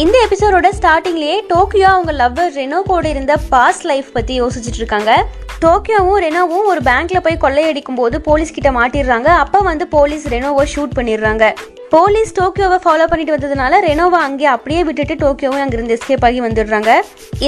இந்த எபிசோடோட ஸ்டார்டிங்லேயே டோக்கியோ அவங்க லவ்வர் ரெனோ கூட இருந்த பாஸ்ட் லைஃப் பற்றி யோசிச்சுட்டு இருக்காங்க. டோக்கியோவும் ரெனோவும் ஒரு பேங்க்ல போய் கொள்ளையடிக்கும் போது போலீஸ் கிட்ட மாட்டிடுறாங்க. அப்ப வந்து போலீஸ் ரெனோவை ஷூட் பண்ணிடுறாங்க. போலீஸ் டோக்கியோவை ஃபாலோ பண்ணிட்டு வந்ததுனால ரெனோவா அங்கே அப்படியே விட்டுட்டு டோக்கியோவும் அங்கிருந்து எஸ்கேப் ஆகி வந்துடுறாங்க.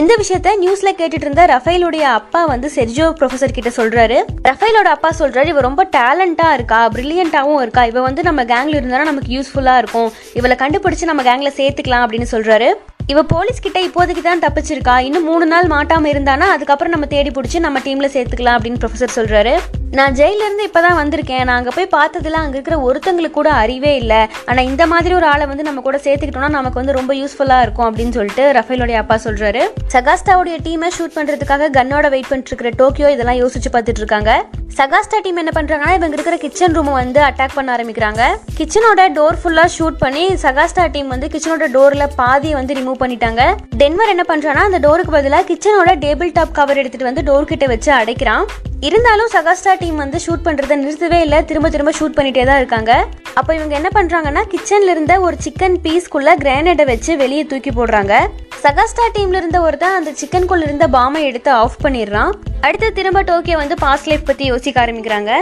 இந்த விஷயத்த நியூஸ்ல கேட்டுட்டு இருந்த ரஃபேலுடைய அப்பா வந்து செர்ஜோ ப்ரொஃபசர் கிட்ட சொல்றாரு. ரஃபேலோட அப்பா சொல்றாரு இவ ரொம்ப டேலண்டா இருக்கா பிரில்லியண்டாவும் இருக்கா. இவ வந்து நம்ம கேங்ல இருந்தாலும் நமக்கு யூஸ்ஃபுல்லா இருக்கும். இவளை கண்டுபிடிச்சு நம்ம கேங்ல சேர்த்துக்கலாம் அப்படின்னு சொல்றாரு. இவ போலீஸ் கிட்ட இப்போதைக்கு தான் தப்பிச்சிருக்கா. இன்னும் மூணு நாள் மாட்டாம இருந்தானா அதுக்கப்புறம் நம்ம தேடி பிடிச்சி நம்ம டீம்ல சேர்த்துக்கலாம் அப்படின்னு ப்ரொஃபசர் சொல்றாரு. நான் ஜெயிலிருந்து இருந்து இப்பதான் வந்திருக்கேன். நான் அங்கே போய் பார்த்ததுலாம் அங்கே இருக்கிற ஒருத்தங்களுக்கு கூட அறிவே இல்லை. ஆனால் இந்த மாதிரி ஒரு ஆளை வந்து நம்ம கூட சேர்த்துக்கிட்டோம்னா நமக்கு வந்து ரொம்ப யூஸ்ஃபுல்லாக இருக்கும் அப்படின்னு சொல்லிட்டு ரஃபேலோடைய அப்பா சொல்கிறாரு சகாஸ்டாவுடைய டீமை ஷூட் பண்ணுறதுக்காக கன்னோட வெயிட் பண்ணிட்டு இருக்கிற டோக்கியோ இதெல்லாம் யோசிச்சு பார்த்துட்டு இருக்காங்க. சகாஸ்டா டீம் என்ன பண்ணுறாங்கன்னா இவங்க இருக்கிற கிச்சன் ரூமை வந்து அட்டாக் பண்ண ஆரம்பிக்கிறாங்க. கிச்சனோட டோர் ஃபுல்லாக ஷூட் பண்ணி சகாஸ்டா டீம் வந்து கிச்சனோட டோரில் பாதியை வந்து ரிமூவ் பண்ணிட்டாங்க. டென்வர் என்ன பண்ணுறான்னா அந்த டோருக்கு பதிலாக கிச்சனோட டேபிள் டாப் கவர் எடுத்துட்டு வந்து டோர் கிட்ட வச்சு அடைக்கிறான். இருந்தாலும் சகாஸ்டா டீம் வந்து ஷூட் பண்றதை நிறுத்தவே இல்லை. திரும்ப திரும்ப ஷூட் பண்ணிட்டே தான் இருக்காங்க. அப்போ இவங்க என்ன பண்றாங்கன்னா கிச்சன்ல இருந்த ஒரு சிக்கன் பீஸ்க்குள்ள கிரானைட்டை வச்சு வெளியே தூக்கி போடுறாங்க. சகாஸ்டா டீம்ல இருந்த ஒருத்தன் அந்த சிக்கனுக்குள்ள இருந்த பாமை எடுத்து ஆஃப் பண்ணிடுறான். அடுத்து திரும்ப டோக்கியோ வந்து பாஸ்ட் லைஃப் பத்தி யோசிக்க ஆரம்பிக்கிறாங்க.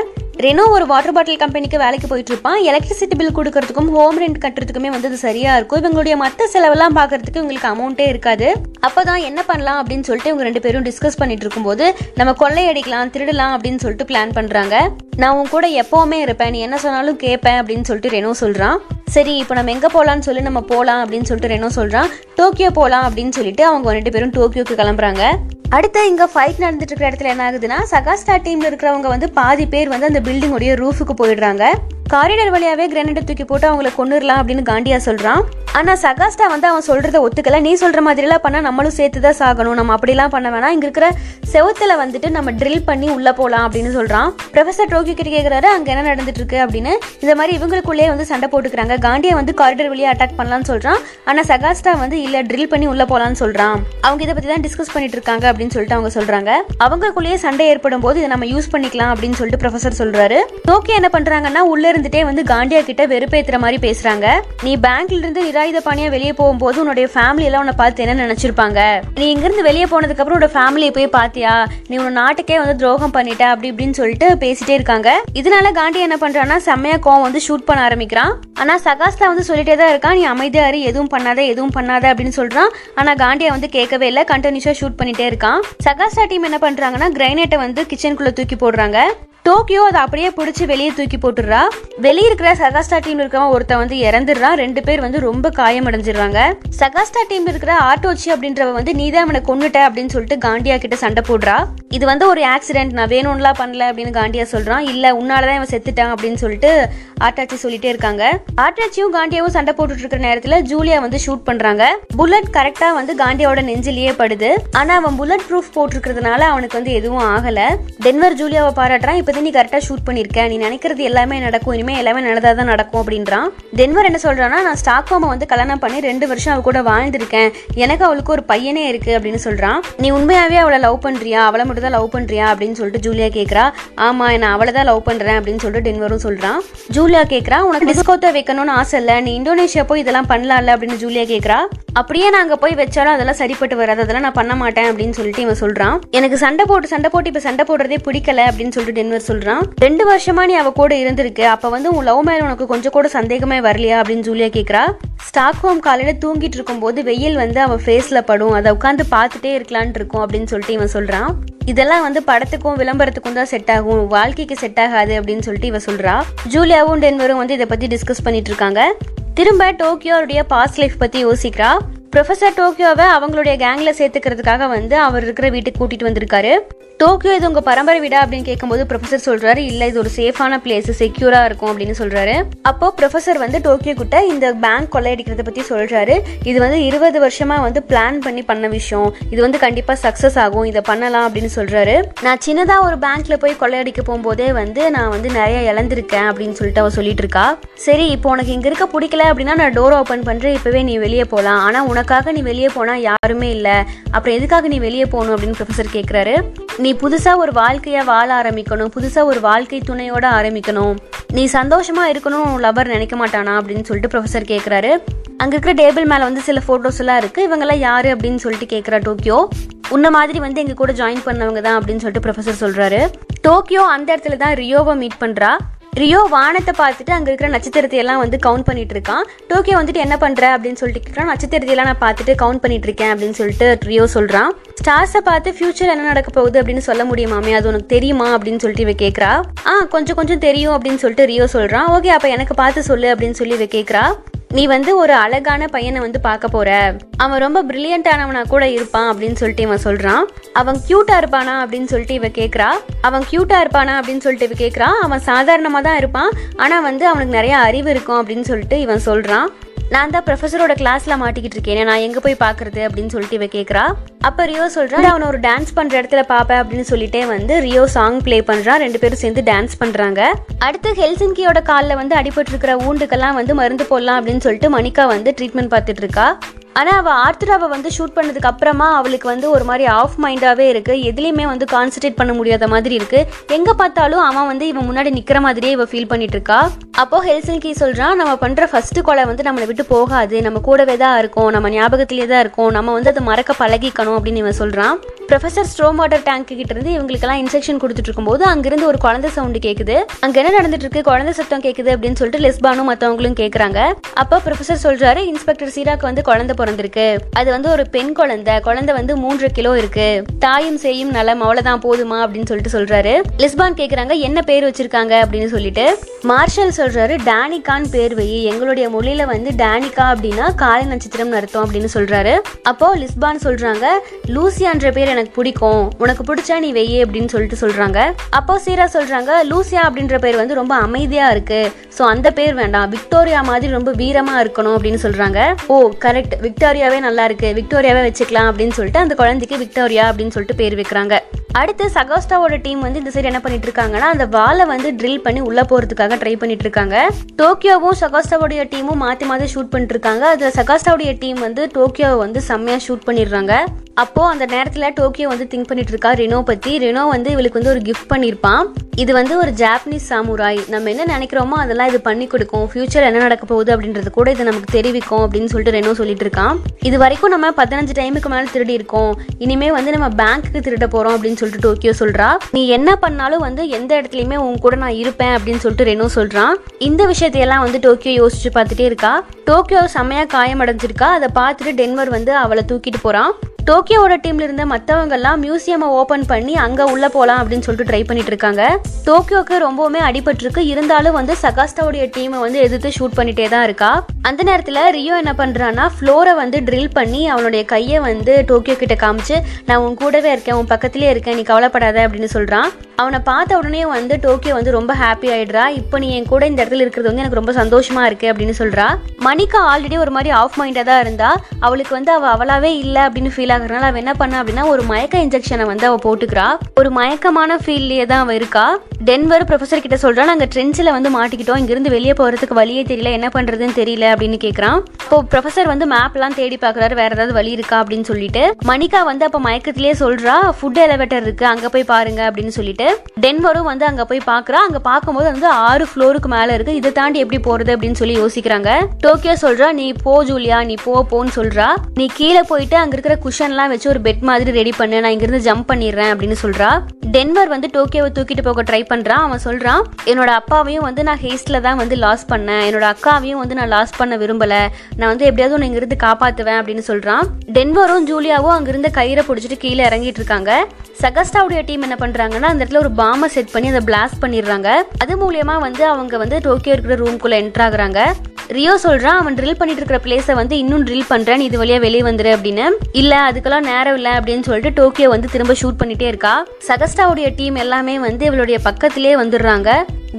ரெனோ ஒரு வாட்டர் பாட்டில் கம்பெனிக்கு வேலைக்கு போயிட்டு இருப்பான் எலக்ட்ரிசிட்டி பில் கொடுக்கறதுக்கும் ஹோம் ரெண்ட் கட்டுறதுக்குமே வந்து அது சரியா இருக்கும். இவங்களுடைய மற்ற செலவெல்லாம் பார்க்கறதுக்கு இவங்களுக்கு அமௌண்ட்டே இருக்காது. அப்பதான் என்ன பண்ணலாம் அப்படின்னு சொல்லிட்டு இவங்க ரெண்டு பேரும் டிஸ்கஸ் பண்ணிட்டு இருக்கும்போது நம்ம கொள்ளையடிக்கலாம் திருடலாம் அப்படின்னு சொல்லிட்டு பிளான் பண்றாங்க. நான் உன் கூட எப்பவுமே இருப்பேன். நீ என்ன சொன்னாலும் கேட்பேன் அப்படின்னு சொல்லிட்டு ரெனோ சொல்றான். சரி இப்போ நம்ம எங்க போலாம்னு சொல்லி நம்ம போலாம் அப்படின்னு சொல்லிட்டு ரெனோ சொல்றான். டோக்கியோ போலாம் அப்படின்னு சொல்லிட்டு அவங்க ரெண்டு பேரும் டோக்கியோக்கு கிளம்புறாங்க. அடுத்து இங்க ஃபைட் நடந்துட்டு இருக்கிற இடத்துல என்ன ஆகுதுன்னா சகாஸ்டா டீம்ல இருக்கிறவங்க வந்து பாதி பேர் வந்து அந்த பில்டிங் உடைய ரூஃபுக்கு போயிடுறாங்க. காரிடர் வழியாவே கிரானைட் தூக்கி போட்டு அவங்கள கொண்டுடலாம் அப்படின்னு காண்டியா சொல்றான். ஆனா சகாஸ்டா வந்து அவன் சொல்றத ஒத்துக்கல. நீ சொல்ற மாதிரி எல்லாம் பண்ணா நம்மளும் சேர்த்து தான் சாகணும். நம்ம அப்படிலாம் பண்ண வேணாம். இங்க இருக்கிற செவத்துல வந்துட்டு நம்ம ட்ரில் பண்ணி உள்ள போலாம் அப்படின்னு சொல்றான். ப்ரொஃபசர் டோக்கியோ கிட்ட கேக்குறாரு அங்க என்ன நடந்துட்டு இருக்கு அப்படின்னு. இந்த மாதிரி இவங்களுக்குள்ளேயே வந்து சண்டை போட்டுக்கிறாங்க. காண்டியா வந்து காரிடர் வழியா அட்டாக் பண்ணலாம்னு சொல்றான். ஆனா சகாஸ்டா வந்து இல்ல ட்ரில் பண்ணி உள்ள போலாம்னு சொல்றான். அவங்க இதை பத்தி தான் டிஸ்கஸ் பண்ணிட்டு இருக்காங்க அப்படின்னு சொல்லிட்டு அவங்க சொல்றாங்க. அவங்களுக்குள்ளேயே சண்டை ஏற்படும் போது இதை நம்ம யூஸ் பண்ணிக்கலாம் அப்படின்னு சொல்லிட்டு ப்ரொஃபசர் சொல்றாரு. டோக்கியோ என்ன பண்றாங்கன்னா உள்ள இருந்துட்டே வந்து காண்டியா கிட்ட வெறுப்பேத்துற மாதிரி பேசுறாங்க. நீ பேங்க்ல இருந்து நிராயுத பாணியா வெளியே போகும்போது உன்னுடைய ஃபேமிலி எல்லாம் உன்னை பார்த்து என்ன நினைச்சிருப்பாங்க? நீ இங்கிருந்து வெளியே போனதுக்கு அப்புறம் உன்னோட ஃபேமிலியை போய் பாத்தியா நீ உன் நாட்டுக்கே வந்து துரோகம் பண்ணிட்ட அப்படி இப்படின்னு சொல்லிட்டு பேசிட்டே இருக்காங்க. இதனால காண்டியா என்ன பண்றான்னா செம்மையா கோவம் வந்து ஷூட் பண்ண ஆரம்பிக்கிறான். ஆனா சகாஸ்தா வந்து சொல்லிட்டே தான் இருக்கான். நீ அமைதியா இரு எதுவும் பண்ணாத எதுவும் பண்ணாத அப்படின்னு சொல்றான். ஆனா காண்டியா வந்து கேட்கவே இல்லை கண்டினியூஸா ஷூட் பண்ணிட்டே இருக்கான். சகாஸ்டா டீம் என்ன பண்றாங்கன்னா கிரைனேட்டை வந்து கிச்சனுக்குள்ள தூக்கி போடுறாங்க. டோக்கியோ அதை அப்படியே பிடிச்சி வெளியே தூக்கி போட்டுடுறா. வெளியே இருக்கிற சகாஸ்டா டீம்ல இருக்கவன் ஒருத்தன் வந்து இறந்துடுறான் ரெண்டு பேர் வந்து ரொம்ப காயமடைஞ்சிடுறாங்க. சகாஸ்டா டீம்ல இருக்கிற ஆட்டோச்சி அப்படின்றவ வந்து நீதான் அவனை கொன்னுட்ட அப்படின்னு சொல்லிட்டு காண்டியா கிட்ட சண்டை போடுறா. இது வந்து ஒரு ஆக்சிடென்ட் நான் வேணும்லாம் பண்ணல அப்படின்னு காண்டியா சொல்றான். இல்ல உன்னாலதான் இவன் செத்துட்டான் அப்படின்னு சொல்லிட்டு ஆட்டாச்சி சொல்லிட்டே இருக்காங்க. ஆட்டாச்சியும் காண்டியாவும் சண்டை போட்டுட்டு இருக்கிற நேரத்துல ஜூலியா வந்து ஷூட் பண்றாங்க. புல்லட் கரெக்டா வந்து காண்டியாவோட நெஞ்சிலேயே படுது. ஆனா அவன் புல்லட் ப்ரூஃப் போட்டிருக்கிறதுனால அவனுக்கு வந்து எதுவும் ஆகல. டென்வர் ஜூலியாவை பாராட்டுறான். இப்போ நீ கரெக்டாக ஷூட் பண்ணிருக்க. நீ நினைக்கிறது எல்லாமே நடக்கும். இனிமேல் எல்லாமே நல்லதா தான் நடக்கும் அப்படின்றான். டென்வர் என்ன சொல்றான்னா நான் ஸ்டாக்ஹோமை வந்து கல்யாணம் பண்ணி ரெண்டு வருஷம் அவள் கூட வாழ்ந்திருக்கேன். எனக்கு அவளுக்கு ஒரு பையனே இருக்கு அப்படின்னு சொல்றான். நீ உண்மையாவே அவளை லவ் பண்றியா? அவளை மட்டும் தான் லவ் பண்றியா? அப்படின்னு சொல்லிட்டு ஜூலியா கேட்குறா ஆமா நான் அவளை தான் லவ் பண்ணுறேன் அப்படின்னு சொல்லிட்டு டென்வரும் சொல்றான். ஜூலியா கேட்குறா உனக்கு டிஸ்கோத்தை வைக்கணும்னு ஆசை இல்ல. நீ இந்தோனேஷியா போய் இதெல்லாம் பண்ணலாம்ல? அப்படின்னு ஜூலியா கேட்குறா அப்படியே நாங்க போய் வச்சாலும் அதெல்லாம் சரிப்பட்டு வராது. அதெல்லாம் நான் பண்ண மாட்டேன் அப்படின்னு சொல்லிட்டு இவன் சொல்றான். எனக்கு சண்டை போட்டு சண்டை போட்டு இப்போ சண்டை போடுறதே பிடிக்கல அப்படின்னு சொல்லிட்டு டென்வர் சொல்றான் ரெண்டு வருஷமா நீ அவ கூட இருந்திருக்கு. அப்ப வந்து உன் லவ் மேல உனக்கு கொஞ்சம் கூட சந்தேகமே வரலையா? அப்படின்னு ஜூலியா கேக்குறா. ஸ்டாக் ஹோம் காலையில தூங்கிட்டு இருக்கும்போது வெயில் வந்து அவ ஃபேஸ்ல படும். அதை உட்காந்து பார்த்துட்டே இருக்கலான் இருக்கும் அப்படின்னு சொல்லிட்டு இவன் சொல்றான். இதெல்லாம் வந்து படத்துக்கும் விளம்பரத்துக்கும் தான் செட் ஆகும். வாழ்க்கைக்கு செட் ஆகாது அப்படின்னு சொல்லிட்டு இவ சொல்றா. ஜூலியாவும் டென்வரும் வந்து இதை பத்தி டிஸ்கஸ் பண்ணிட்டு இருக்காங்க. திரும்ப டோக்கியோருடைய பாஸ்ட் லைஃப் பத்தி யோசிக்கிறா. ப்ரொஃபசர் டோக்கியோவை அவங்களுடைய கேங்கில் சேர்த்துக்கிறதுக்காக வந்து அவர் இருக்கிற வீட்டுக்கு கூட்டிகிட்டு வந்திருக்காரு. டோக்கியோ இது உங்கள் பரம்பரை வீடா அப்படின்னு கேட்கும்போது ப்ரொஃபசர் சொல்கிறாரு இல்லை இது ஒரு சேஃபான பிளேஸ் செக்யூராக இருக்கும் அப்படின்னு சொல்கிறாரு அப்போ ப்ரொஃபசர் வந்து டோக்கியோ கிட்ட இந்த பேங்க் கொள்ளையடிக்கிறத பற்றி சொல்கிறாரு இது வந்து இருபது வருஷமாக வந்து பிளான் பண்ணி பண்ண விஷயம். இது வந்து கண்டிப்பாக சக்சஸ் ஆகும் இதை பண்ணலாம் அப்படின்னு சொல்கிறாரு நான் சின்னதாக ஒரு பேங்க்ல போய் கொள்ளையடிக்க போகும்போதே வந்து நான் வந்து நிறைய இழந்திருக்கேன் அப்படின்னு சொல்லிட்டு அவள் சொல்லிட்டு இருக்கா. சரி இப்போ உனக்கு இங்கே இருக்க பிடிக்கல அப்படின்னா நான் டோர் ஓப்பன் பண்ணுறேன் இப்போவே நீ வெளியே போகலாம் ஆனால் உனக்கு உனக்காக நீ வெளியே போனால் யாருமே இல்லை. அப்புறம் எதுக்காக நீ வெளியே போகணும் அப்படின்னு ப்ரொஃபசர் கேட்குறாரு நீ புதுசாக ஒரு வாழ்க்கைய வாழ ஆரம்பிக்கணும் புதுசாக ஒரு வாழ்க்கை துணையோட ஆரம்பிக்கணும். நீ சந்தோஷமா இருக்கணும் லவர் நினைக்க மாட்டானா அப்படின்னு சொல்லிட்டு ப்ரொஃபசர் கேட்குறாரு அங்க இருக்கிற டேபிள் மேல வந்து சில ஃபோட்டோஸ் எல்லாம் இருக்கு. இவங்கெல்லாம் யாரு அப்படின்னு சொல்லிட்டு கேட்குறா டோக்கியோ. உன்ன மாதிரி வந்து எங்க கூட ஜாயின் பண்ணவங்க தான் அப்படின்னு சொல்லிட்டு ப்ரொஃபசர் சொல்கிறாரு டோக்கியோ அந்த இடத்துல தான் ரியோவை மீட் பண்ணுறா ரியோ வானத்தை பார்த்துட்டு அங்கே இருக்கிற நட்சத்திரத்தை எல்லாம் வந்து கவுண்ட் பண்ணிட்டு இருக்கான் டோக்கியோ வந்துட்டு என்ன பண்ற அப்படின்னு சொல்லிட்டு கேட்குறான் நட்சத்திரத்தை எல்லாம் நான் பார்த்துட்டு கவுண்ட் பண்ணிட்டு இருக்கேன் அப்படின்னு சொல்லிட்டு ரியோ சொல்றான். ஸ்டார்ஸை பார்த்து ஃபியூச்சர் என்ன நடக்க போகுது அப்படின்னு சொல்ல முடியுமாமே அது உனக்கு தெரியுமா அப்படின்னு சொல்லிட்டு இவ கேட்குறா ஆ கொஞ்சம் கொஞ்சம் தெரியும் அப்படின்னு சொல்லிட்டு ரியோ சொல்றான். ஓகே அப்போ எனக்கு பார்த்து சொல்லு அப்படின்னு சொல்லி இவ கேட்குறா நீ வந்து ஒரு அழகான பையனை வந்து பார்க்க போற. அவன் ரொம்ப பிரில்லியண்டானவனா கூட இருப்பான் அப்படின்னு சொல்லிட்டு இவன் சொல்றான். அவன் கியூட்டா இருப்பானா அப்படின்னு சொல்லிட்டு இவ கேக்குறா. அவன் கியூட்டா இருப்பானா அப்படின்னு சொல்லிட்டு இவ கேக்குறா. அவன் சாதாரணமா தான் இருப்பான். ஆனா வந்து அவனுக்கு நிறைய அறிவு இருக்கும் அப்படின்னு சொல்லிட்டு இவன் சொல்றான். நான் தான் ப்ரொஃபஸரோட கிளாஸ்ல மாட்டிக்கிட்டு இருக்கேன் நான் எங்க போய் பாக்குறது அப்படின்னு சொல்லிட்டு இவ கேக்குறா. அப்ப ரியோ சொல்றான் அவன் ஒரு டான்ஸ் பண்ற இடத்துல பாப்பேன் அப்படின்னு சொல்லிட்டே வந்து ரியோ சாங் ப்ளே பண்றான் ரெண்டு பேரும் சேர்ந்து டான்ஸ் பண்றாங்க. அடுத்து ஹெல்சின்கியோட கால்ல வந்து அடிபட்டு இருக்கிற ஊண்டுக்கெல்லாம் வந்து மருந்து போடலாம் அப்படின்னு சொல்லிட்டு மணிக்கா வந்து ட்ரீட்மெண்ட் பார்த்துட்டு இருக்கா. ஆனால் அவள் ஆர்த்ராவை வந்து ஷூட் பண்ணதுக்கு அப்புறமா அவளுக்கு வந்து ஒரு மாதிரி ஆஃப் மைண்டாகவே இருக்குது எதுலேயுமே வந்து கான்சன்ட்ரேட் பண்ண முடியாத மாதிரி இருக்குது எங்கே பார்த்தாலும் அவன் வந்து இவன் முன்னாடி நிற்கிற மாதிரியே இவள் ஃபீல் பண்ணிட்டு இருக்கா அப்போ ஹெல்சன்கி சொல்கிறான் நம்ம பண்ணுற ஃபஸ்ட்டு கொலை வந்து நம்மளை விட்டு போகாது. நம்ம கூடவே தான் இருக்கும். நம்ம ஞாபகத்திலே தான் இருக்கும். நம்ம வந்து அதை மறக்க பழகிக்கணும் அப்படின்னு இவன் சொல்கிறான் ப்ரொஃபசர் ஸ்ட்ரோம் வாட்டர் டேங்க் கிட்ட இருந்து இவங்களுக்கெல்லாம் இன்செக்ஷன் கொடுத்துட்டு இருக்கும்போது அங்கிருந்து ஒரு குழந்தை சவுண்டு கேக்குது. அங்க என்ன நடந்துட்டு இருக்கு குழந்தை சத்தம் கேக்குது அப்படின்னு சொல்லிட்டு லெஸ்பானும் மத்தவங்களும் கேக்குறாங்க. அப்போ ப்ரொஃபசர் சொல்றாரு இன்ஸ்பெக்டர் சீராக்கு வந்து குழந்தை பிறந்திருக்கு. அது வந்து ஒரு பெண் குழந்தை. குழந்தை வந்து மூன்று கிலோ இருக்கு. தாயும் செய்யும் நலம் அவ்வளவுதான் போதுமா? அப்படின்னு சொல்லிட்டு சொல்றாரு. லிஸ்பான் கேக்குறாங்க என்ன பேர் வச்சிருக்காங்க? அப்படின்னு சொல்லிட்டு. மார்ஷல் சொல்றாரு டேனிகான் பேர் வை. எங்களுடைய மொழியில வந்து டேனிகா அப்படின்னா காலை நட்சத்திரம் அர்த்தம் அப்படின்னு சொல்றாரு. அப்போ லிஸ்பான் சொல்றாங்க லூசியான்ற பேர் எனக்கு பிடிக்கும். உனக்கு பிடிச்சா நீ வெய்யே அப்படின்னு சொல்லிட்டு சொல்றாங்க. அப்போ சீரா சொல்றாங்க லூசியா அப்படின்ற பேர் வந்து ரொம்ப அமைதியா இருக்கு. ஸோ அந்த பேர் வேண்டாம். விக்டோரியா மாதிரி ரொம்ப வீரமா இருக்கணும் அப்படின்னு சொல்றாங்க. ஓ கரெக்ட் விக்டோரியாவே நல்லா இருக்கு. விக்டோரியாவே வச்சுக்கலாம் அப்படின்னு சொல்லிட்டு அந்த குழந்தைக்கு விக்டோரியா அப்படின்னு சொல்லிட்டு பேர் வைக்கிறாங்க. அடுத்து சகோஸ்டாவோட டீம் வந்து இந்த சைடு என்ன பண்ணிட்டு இருக்காங்கன்னா அந்த வாலை வந்து ட்ரில் பண்ணி உள்ள போறதுக்காக ட்ரை பண்ணிட்டு இருக்காங்க டோக்கியோவும் சகோஸ்டாவோடைய டீமும் மாத்தி மாத்தி ஷூட் பண்ணிட்டு இருக்காங்க அதுல சகோஸ்டாவுடைய டீம் வந்து டோக்கியோவை வந்து செம்மையா ஷூட் பண்ணிடுறாங்க. அப்போ அந்த நேரத்துல டோக்கியோ வந்து திங்க் பண்ணிட்டு இருக்கா ரெனோ பத்தி. ரெனோ வந்து இவளுக்கு வந்து ஒரு கிஃப்ட் பண்ணியிருப்பான் இது வந்து ஒரு ஜாப்பனீஸ் சாமுராய் நம்ம என்ன நினைக்கிறோமோ அதெல்லாம் இது பண்ணி கொடுக்கும். ஃபியூச்சர் என்ன நடக்க போகுது அப்படின்றது கூட இது நமக்கு தெரிவிக்கும் அப்படின்னு சொல்லிட்டு ரெனோ சொல்லிட்டு இருக்கான். இது வரைக்கும் நம்ம பதினஞ்சு டைமுக்கு மேல திருடி இருக்கோம். இனிமே வந்து நம்ம பேங்க்குக்கு திருட போறோம் அப்படின்னு சொல்லிட்டு டோக்கியோ சொல்றா. நீ என்ன பண்ணாலும் வந்து எந்த இடத்துலயுமே உன் கூட நான் இருப்பேன் அப்படின்னு சொல்லிட்டு ரெனோ சொல்றான். இந்த விஷயத்தையெல்லாம் வந்து டோக்கியோ யோசிச்சு பார்த்துட்டே இருக்கா. டோக்கியோ செம்மையா காயமடைஞ்சிருக்கா. அதை பார்த்துட்டு டென்வர் வந்து அவளை தூக்கிட்டு போறான். டோக்கியோவோட டீம்ல இருந்த மத்தவங்க எல்லாம் மியூசியமை ஓபன் பண்ணி அங்க உள்ள போலாம் அப்படின்னு சொல்லிட்டு ட்ரை பண்ணிட்டு இருக்காங்க. டோக்கியோக்கு ரொம்பவுமே அடிபட்டிருக்கு. இருந்தாலும் வந்து சகாஸ்டாவுடைய டீமை வந்து எதிர்த்து ஷூட் பண்ணிட்டே தான் இருக்கா. அந்த நேரத்துல ரியோ என்ன பண்ணுறான்னா ஃப்ளோரை வந்து ட்ரில் பண்ணி அவனுடைய கையை வந்து டோக்கியோ கிட்ட காமிச்சு நான் உன் கூடவே இருக்கேன் உன் பக்கத்திலே இருக்கேன் நீ கவலைப்படாத அப்படின்னு சொல்றான். அவனை பார்த்த உடனே வந்து டோக்கியோ வந்து ரொம்ப ஹாப்பி ஆயிடுறா. இப்போ நீ என் கூட இந்த இடத்துல இருக்கிறது வந்து எனக்கு ரொம்ப சந்தோஷமா இருக்கு அப்படின்னு சொல்றா. மணிக்கா ஆல்ரெடி ஒரு மாதிரி ஆஃப் மைண்டா தான் இருந்தா அவளுக்கு வந்து அவ அவளாவே இல்லை அப்படின்னு ஃபீல் ஆகுறதுனால அவ என்ன பண்ணா அப்படின்னா ஒரு மயக்க இன்ஜெக்ஷனை வந்து அவ போட்டுக்கிறா. ஒரு மயக்கமான ஃபீல்ட்லயே தான் அவ இருக்கா. டென்வர் ப்ரொஃபஸர் கிட்ட சொல்றா நாங்க ட்ரென்ச்சில் வந்து மாட்டிக்கிட்டோம். இங்கிருந்து வெளியே போறதுக்கு வழியே தெரியல. என்ன பண்றதுன்னு தெரியல அப்படின்னு கேக்குறான். இப்போ ப்ரொஃபசர் வந்து மேப்லாம் தேடி பாக்குறாரு. வேற ஏதாவது வழி இருக்கா அப்படின்னு சொல்லிட்டு. மணிக்கா வந்து அப்ப மயக்கத்திலேயே சொல்றா ஃபுட் எலவேட்டர் இருக்கு. அங்க போய் பாருங்க அப்படின்னு சொல்லிட்டு. டென்வரும் வந்து அங்க போய் பாக்குறா. அங்க பார்க்கும்போது வந்து ஆறு ஃப்ளோருக்கு மேல இருக்கு. இதை தாண்டி எப்படி போறது அப்படின்னு சொல்லி யோசிக்கிறாங்க. டோக்கியோ சொல்றா நீ போ ஜூலியா. நீ போ போன்னு சொல்றா. நீ கீழே போயிட்டு அங்க இருக்கிற குஷன்லாம் வச்சு ஒரு பெட் மாதிரி ரெடி பண்ணு. நான் இங்கிருந்து ஜம்ப் பண்ணிடுறேன் அப்படின்னு சொல்றா. டென்வர் வந்து டோக்கியோவை தூக்கிட்டு போக ட்ரை பண்ணுறான் அவன் சொல்கிறான் என்னோட அப்பாவையும் வந்து நான் ஹேஸ்டில் தான் வந்து லாஸ் பண்ணேன். என்னோட அக்காவையும் வந்து நான் லாஸ் பண்ண விரும்பலை. நான் வந்து எப்படியாவது உன்னை இங்கிருந்து காப்பாற்றுவேன் அப்படின்னு சொல்கிறான் டென்வரும் ஜூலியாவும் அங்கிருந்து கயிறை பிடிச்சிட்டு கீழே இறங்கிட்டு இருக்காங்க. சகஸ்டாவுடைய டீம் என்ன பண்ணுறாங்கன்னா அந்த இடத்துல ஒரு பாம்பை செட் பண்ணி அதை பிளாஸ்ட் பண்ணிடுறாங்க. அது மூலியமாக வந்து அவங்க வந்து டோக்கியோ இருக்கிற ரூம்குள்ளே என்ட்ராகிறாங்க ரியோ சொல்றான் அவன் ட்ரில் பண்ணிட்டு இருக்கிற பிளேஸை வந்து இன்னும் ட்ரில் பண்றேன் இது வழியா வெளியே வந்துரு அப்படின்னு. இல்ல அதுக்கெல்லாம் நேரம் இல்லை அப்படின்னு சொல்லிட்டு டோக்கியோ வந்து திரும்ப ஷூட் பண்ணிட்டே இருக்கா. சகஸ்டாவுடைய டீம் எல்லாமே வந்து இவளுடைய பக்கத்திலே வந்துடுறாங்க.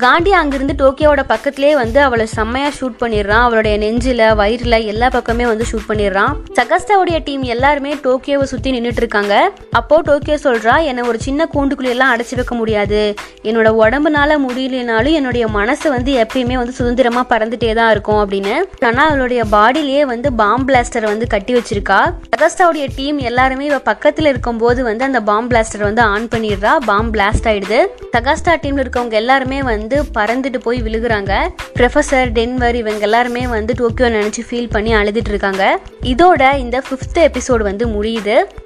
காண்டி அங்கிருந்து டோக்கியோட பக்கத்துலேயே வந்து அவளை செம்மையா ஷூட் பண்ணிடுறான். அவளுடைய நெஞ்சில வயிறுல எல்லா பக்கமே வந்து ஷூட் பண்ணிடுறான். சகஸ்தாவுடைய டீம் எல்லாருமே டோக்கியோவை சுத்தி நின்றுட்டு இருக்காங்க அப்போ டோக்கியோ சொல்றா என்னை ஒரு சின்ன கூண்டுக்குள்ள எல்லாம் அடைச்சி வைக்க முடியாது. என்னோட உடம்புனால முடியலனாலும் என்னுடைய மனசு வந்து எப்பயுமே வந்து சுதந்திரமா பறந்துட்டே தான் இருக்கும் அப்படின்னு. ஆனா அவளுடைய பாடியிலேயே வந்து பாம் பிளாஸ்டர் வந்து கட்டி வச்சிருக்கா. சகஸ்தாவுடைய டீம் எல்லாருமே இவ பக்கத்துல இருக்கும்போது வந்து அந்த பாம் பிளாஸ்டர் வந்து ஆன் பண்ணிடுறா. பாம் பிளாஸ்ட் ஆயிடுது. சகஸ்தா டீம்ல இருக்கவங்க எல்லாருமே வந்து வந்து பறந்துட்டு போய் விழுகுறாங்க. ப்ரொஃபசர் டென்வர் இவங்க எல்லாருமே வந்து டோக்கியோ நினச்சி ஃபீல் பண்ணி அழுதுட்டு இருக்காங்க. இதோட இந்த ஃபிஃப்த் எபிசோடு வந்து முடியுது.